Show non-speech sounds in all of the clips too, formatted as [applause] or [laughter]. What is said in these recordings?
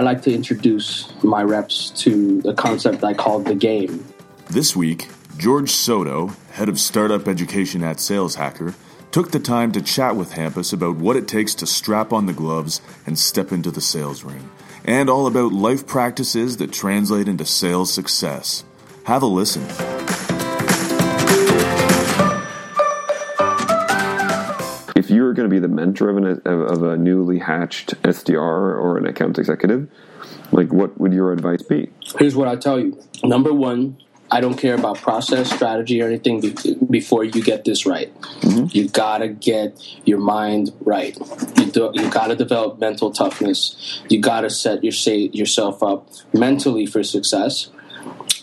I like to introduce my reps to the concept I call the game. This week, Jorge Soto, head of startup education at Sales Hacker, took the time to chat with Hampus about what it takes to strap on the gloves and step into the sales ring, and all about life practices that translate into sales success. Have a listen. If you were going to be the mentor of, an, of a newly hatched SDR or an account executive, like what would your advice be? Here's what I tell you. Number one, I don't care about process, strategy, or anything before you get this right. Mm-hmm. You gotta get your mind right. You, do, you gotta develop mental toughness. You gotta set your say, yourself up mentally for success,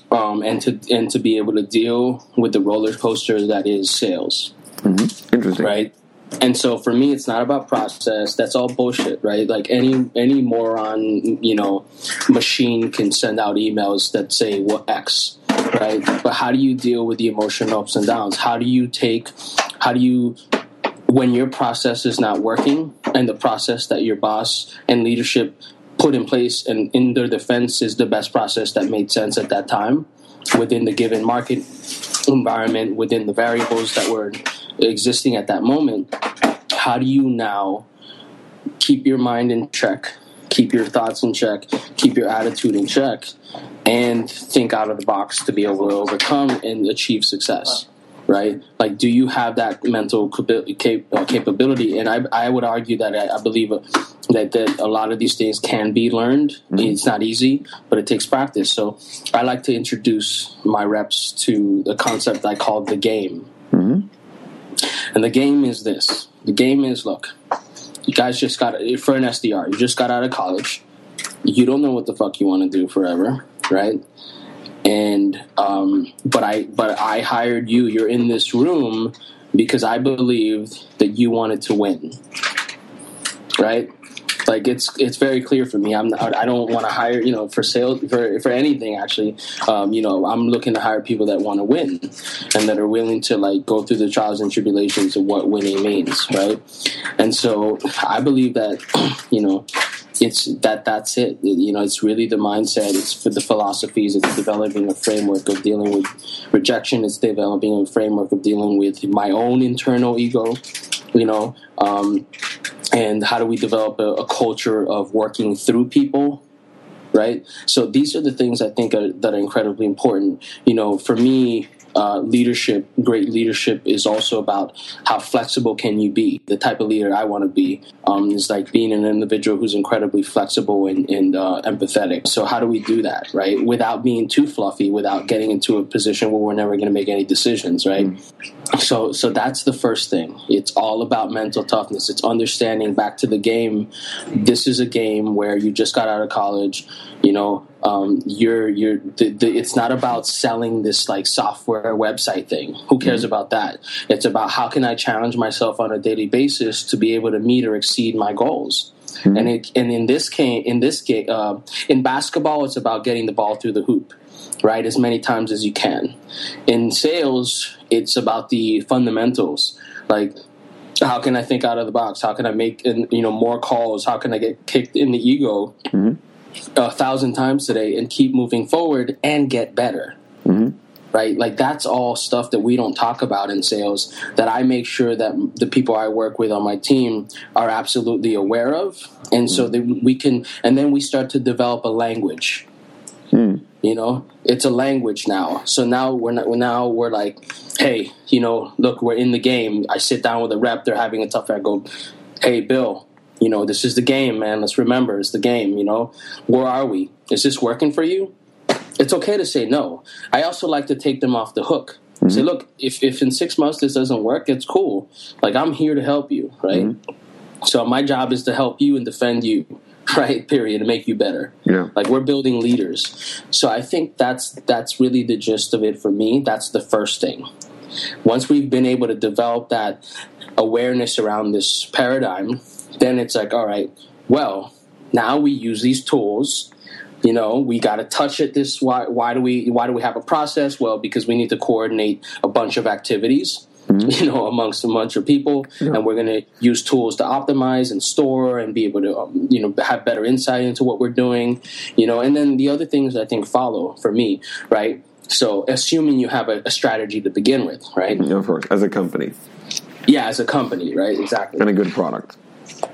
um, and to and to be able to deal with the roller coaster that is sales. Mm-hmm. Interesting, right? And so for me it's not about process. That's all bullshit right? Like any any moron you know machine can send out emails that say what x right? But how do you deal with the emotional ups and downs? How do you take how do you when your process is not working and the process that your boss and leadership put in place and in their defense is the best process that made sense at that time within the given market environment within the variables that were existing at that moment, how do you now keep your mind in check, keep your thoughts in check, keep your attitude in check, and think out of the box to be able to overcome and achieve success? Right? Like, do you have that mental uh, capability? And I, I would argue that I, I believe that, that a lot of these things can be learned. Mm-hmm. It's not easy, but it takes practice. So I like to introduce my reps to the concept I call the game. Mm-hmm. And the game is this. The game is look, you guys just got for an SDR, you just got out of college. You don't know what the fuck you want to do forever, right? And um, but I but I hired you. You're in this room because I believed that you wanted to win, right? Like it's it's very clear for me. I'm I don't want to hire you know for sales for for anything actually. Um, you know I'm looking to hire people that want to win and that are willing to like go through the trials and tribulations of what winning means, right? And so I believe that [clears throat] you know it's that that's it. You know, it's really the mindset. It's for the philosophies. It's developing a framework of dealing with rejection. It's developing a framework of dealing with my own internal ego. You know, um, and how do we develop a, a culture of working through people right? So these are the things i think are, that are incredibly important. You know for me uh, leadership, great leadership is also about how flexible can you be. The type of leader I want to be um, is like being an individual who's incredibly flexible and, and uh, empathetic. So how do we do that, right? Without being too fluffy, without getting into a position where we're never going to make any decisions, right? Mm. So, so that's the first thing. It's all about mental toughness. It's understanding back to the game. This is a game where you just got out of college. You know, um, you're you're the, the, it's not about selling this like software website thing. Who cares mm-hmm. about that? It's about how can i challenge myself on a daily basis to be able to meet or exceed my goals. Mm-hmm. and it, and in this case in this game uh, in basketball it's about getting the ball through the hoop right? As many times as you can. In sales it's about the fundamentals. Like how can i think out of the box? How can i make you know more calls? How can i get kicked in the ego? Mm-hmm a thousand times today and keep moving forward and get better. Mm-hmm. Right? Like that's all stuff that we don't talk about in sales that I make sure that the people I work with on my team are absolutely aware of. And mm-hmm. so that we can, and then we start to develop a language. Mm. You know, it's a language now. So now we're not, now we're like, hey, you know, look, we're in the game. I sit down with a rep, they're having a tough. I go, hey, Bill, you know, this is the game, man. Let's remember it's the game, you know. Where are we? Is this working for you? It's okay to say no. I also like to take them off the hook. Mm-hmm. Say, look, if, if in six months this doesn't work, it's cool. Like, I'm here to help you, right? Mm-hmm. So, my job is to help you and defend you, [laughs] right? Period, and make you better. Yeah. Like, we're building leaders. So, I think that's that's really the gist of it for me. That's the first thing. Once we've been able to develop that awareness around this paradigm, then it's like, all right, well, now we use these tools. You know, we got to touch it. This why why do we why do we have a process? Well, because we need to coordinate a bunch of activities. you know, amongst a bunch of people, and we're going to use tools to optimize and store and be able to, um, you know, have better insight into what we're doing, you know, and then the other things I think follow for me, right? So, assuming you have a, a strategy to begin with, right? Of course, as a company Yeah, as a company, right? Exactly. and a good product.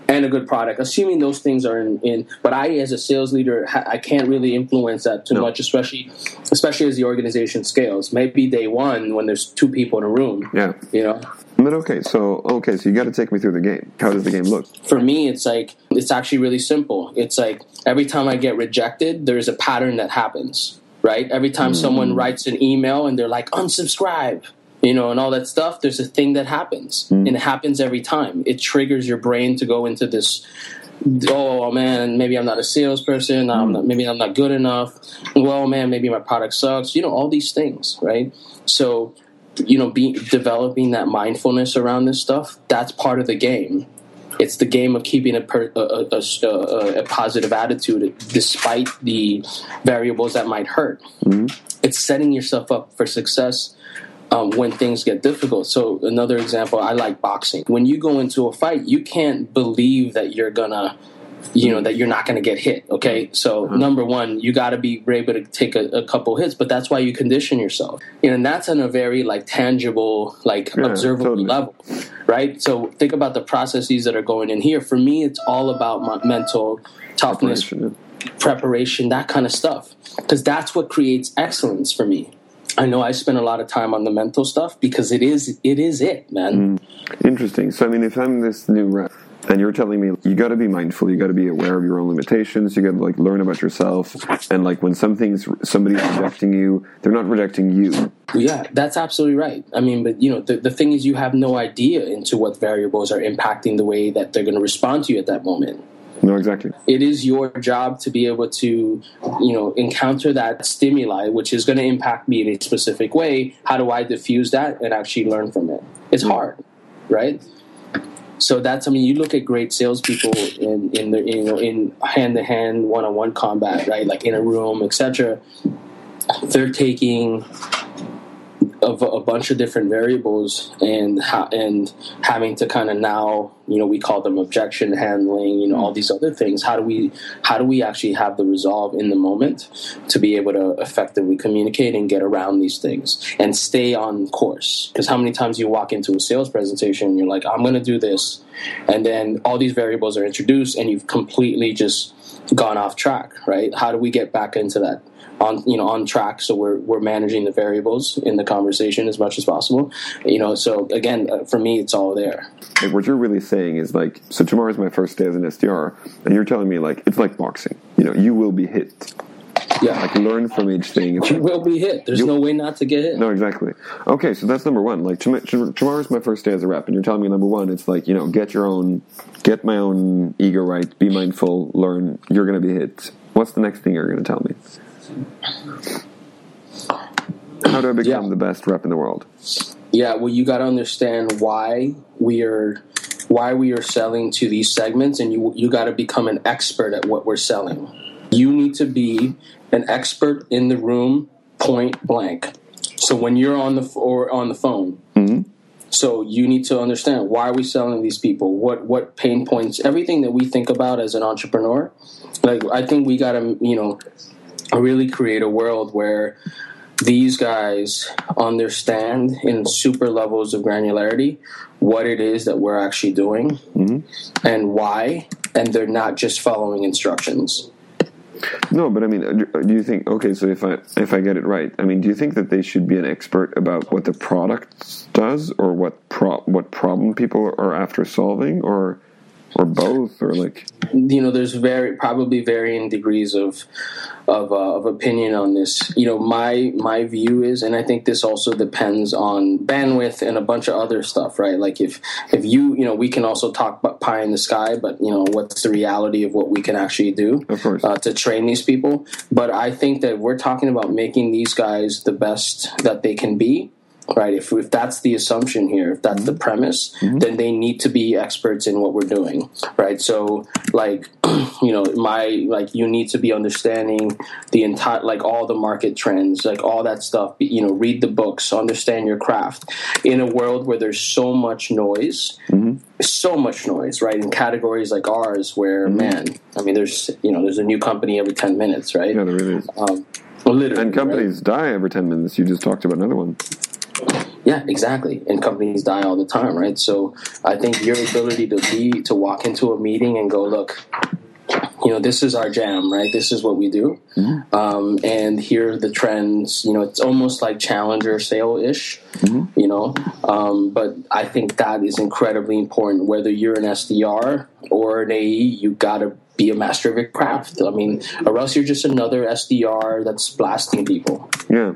And a good product. Assuming those things are in, in but I, as a sales leader, ha- I can't really influence that too No. much, especially especially as the organization scales. Maybe day one when there's two people in a room, Yeah. you know. But okay, so okay, so you got to take me through the game. How does the game look? For me, it's like it's actually really simple. It's like every time I get rejected, there's a pattern that happens. Right? Every time hmm. someone writes an email and they're like unsubscribe, you know, and all that stuff, there's a thing that happens, mm. and it happens every time. It triggers your brain to go into this oh, oh man, maybe I'm not a salesperson. I'm mm. not, maybe I'm not good enough. Well, man, maybe my product sucks. You know, all these things, right? So, you know, be developing that mindfulness around this stuff. That's part of the game. It's the game of keeping a, per, a, a, a, positive attitude despite the variables that might hurt. Mm. It's setting yourself up for success um, when things get difficult. So another example, I like boxing. When you go into a fight, you can't believe that you're gonna, you know, that you're not gonna get hit. Okay, so number one, you got to be able to take a, a couple hits, but that's why you condition yourself, and that's on a very like tangible, like Yeah, observable totally. level, right? So think about the processes that are going in here. For me, it's all about my mental toughness, preparation, that kind of stuff. Because that's what creates excellence for me. I know I spend a lot of time on the mental stuff because it is it is it, man. Mm. Interesting. So, I mean, if I'm this new rep and you're telling me you got to be mindful, you got to be aware of your own limitations, you got to like learn about yourself, and like when something's somebody's rejecting you, they're not rejecting you. Yeah, that's absolutely right. I mean, but you know, the, the thing is, you have no idea into what variables are impacting the way that they're going to respond to you at that moment. No, exactly. It is your job to be able to, you know, encounter that stimuli, which is going to impact me in a specific way. How do I diffuse that and actually learn from it? It's mm-hmm. hard, right? So that's I mean, you look at great salespeople in in the you know in hand to hand, one on one combat, right? Like in a room, etc. They're taking of a bunch of different variables and ha- and having to kind of now you know we call them objection handling you know all mm. these other things. How do we how do we actually have the resolve in the moment to be able to effectively communicate and get around these things and stay on course? Because how many times you walk into a sales presentation and you're like i'm going to do this and then all these variables are introduced and you've completely just gone off track right? How do we get back into that on you know on track so we're we're managing the variables in the conversation as much as possible you know so again uh, for me it's all there Like what you're really saying is like, so tomorrow's my first day as an SDR, and you're telling me like it's like boxing. You know, you will be hit. yeah Like learn from each thing. It's you like- will be hit there's no way not to get hit No, exactly. Okay, so that's number one. Like tom- tom- tomorrow's my first day as a rep, and you're telling me number one, it's like you know, get your own, get my own ego right, be mindful, learn. You're going to be hit. What's the next thing you're going to tell me? How do I become Yeah. the best rep in the world? yeah well you got to understand why we are why we are selling to these segments and you you got to become an expert at what we're selling. You need to be an expert in the room point blank. So when you're on the or on the phone mm-hmm. so you need to understand why are we selling these people? What what pain points? Everything that we think about as an entrepreneur like i think we got to you know really create a world where these guys understand in super levels of granularity what it is that we're actually doing mm-hmm. and why and they're not just following instructions No, but I mean, do do you think? Okay, so if I if I get it right, I mean, do you think that they should be an expert about what the product does, or what pro what problem people are after solving, or or both, or like? you know there's very probably varying degrees of of, uh, of opinion on this you know my my view is and i think this also depends on bandwidth and a bunch of other stuff right like if if you you know we can also talk about pie in the sky but you know what's the reality of what we can actually do Of course. uh, to train these people but i think that we're talking about making these guys the best that they can be right? If, if that's the assumption here, if that's the premise, Mm-hmm. then they need to be experts in what we're doing, right? So, like, [clears throat] you know, my like, you need to be understanding the entire, like, all the market trends, like all that stuff. You know, read the books, understand your craft. In a world where there's so much noise, Mm-hmm. so much noise, right? In categories like ours, where man, I mean, there's you know, there's a new company every ten minutes, right? Yeah, there really is. Um, literally, And companies die every 10 minutes. You just talked about another one. Yeah, exactly. And companies die all the time, right? So I think your ability to be to walk into a meeting and go, look, you know, this is our jam, right? This is what we do, um, and here are the trends. You know, it's almost like challenger sale ish, you know. Um, but I think that is incredibly important. Whether you're an SDR or an AE, you got to be a master of your craft. I mean, or else you're just another SDR that's blasting people. Yeah.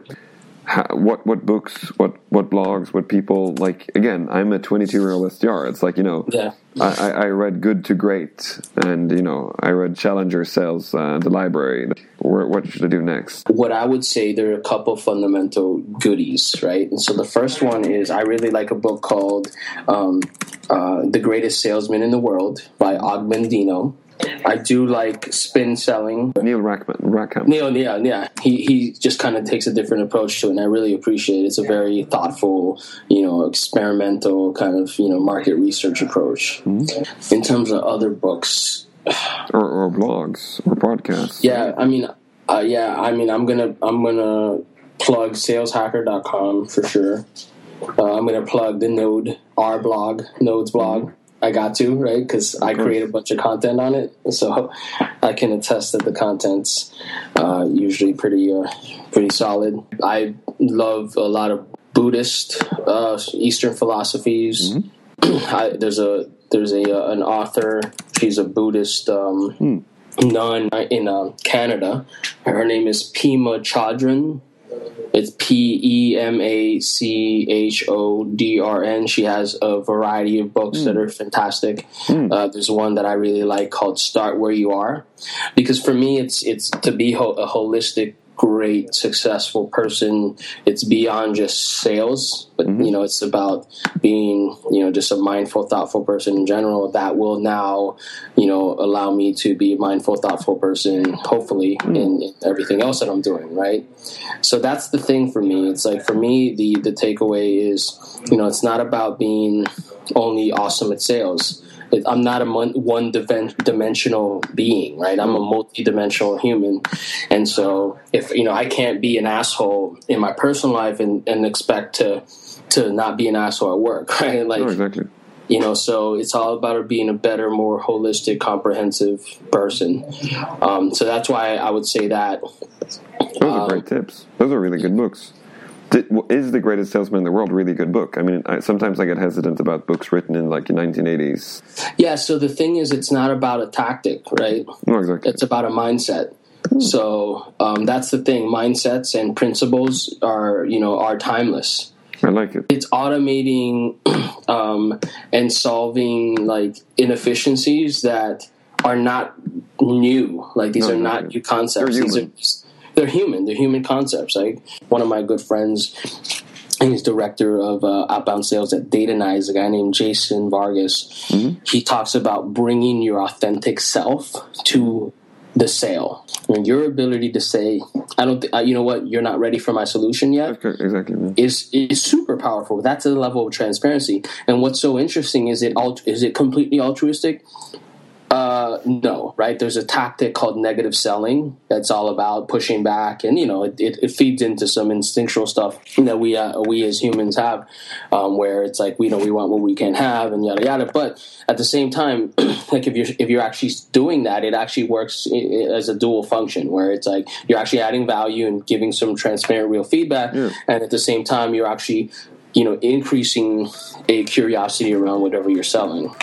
How, what what books, what what blogs, what people like? Again, I'm a 22 year old SDR. It's like you know, Yeah. I, I, read Good to Great, and you know, I read Challenger Sales, uh, the library. What should I do next? what I would say there are a couple fundamental goodies, right? And so the first one is I really like a book called um, uh, "The Greatest Salesman in the World" by Og Mandino. I do like spin selling. Neil Rackham. Rackham. Neil, yeah, yeah. He he just kind of takes a different approach to it, and I really appreciate it. It's a very thoughtful, you know, experimental kind of you know market research approach. In terms of other books, [sighs] Or, or blogs or podcasts. yeah, I mean, uh, yeah, I mean, I'm gonna I'm gonna plug saleshacker.com for sure. Uh, I'm gonna plug the Node R blog, Node's blog. I got to right because I create a bunch of content on it, so [laughs] I can attest that the content's uh, usually pretty uh, pretty solid. I love a lot of Buddhist uh, Eastern philosophies. [clears throat] I, there's a there's a uh, an author. She's a Buddhist um, nun in uh, Canada. Her name is Pema Chodron. It's P E M A C H O D R N. She has a variety of books that are fantastic. Uh, there's one that I really like called "Start Where You Are," because for me, it's it's to be ho- a holistic, great, successful person. It's beyond just sales, but mm-hmm. you know, it's about being you know just a mindful, thoughtful person in general. That will now you know allow me to be a mindful, thoughtful person. Hopefully, mm-hmm. in, in everything else that I'm doing, right? So that's the thing for me. It's like for me, the the takeaway is, you know, it's not about being only awesome at sales. I'm not a one dimensional being, right? I'm a multi-dimensional human, and so if you know, I can't be an asshole in my personal life and, and expect to to not be an asshole at work, [laughs] right? Like Oh, exactly. you know so it's all about being a better more holistic comprehensive person um, so that's why i would say that Those are great tips. Those are really good books. Is the greatest salesman in the world really a good book? I mean, I, sometimes I get hesitant about books written in like the 1980s. yeah so the thing is it's not about a tactic right No, exactly. it's about a mindset so um, that's the thing mindsets and principles are you know are timeless I like it. it's automating [clears throat] um, and solving like inefficiencies that are not new. Like these No, are no, not no. new concepts. These are they're human. They're human concepts. Like one of my good friends, he's director of uh, outbound sales at Datanyze, a guy named Jason Vargas. Mm-hmm. He talks about bringing your authentic self to the sale. I mean, your ability to say, "I don't," th- uh, you know what, you're not ready for my solution yet Exactly. is is super powerful. That's a level of transparency. And what's so interesting is it alt- is it completely altruistic? Uh, no, right? There's a tactic called negative selling that's all about pushing back, and you know it, it, it feeds into some instinctual stuff that we uh, we as humans have, um, where it's like we know we want what we can have, and yada yada. But at the same time, [clears throat] like if you're if you're actually doing that, it actually works as a dual function, where it's like you're actually adding value and giving some transparent, real feedback, and at the same time, you're actually you know increasing a curiosity around whatever you're selling.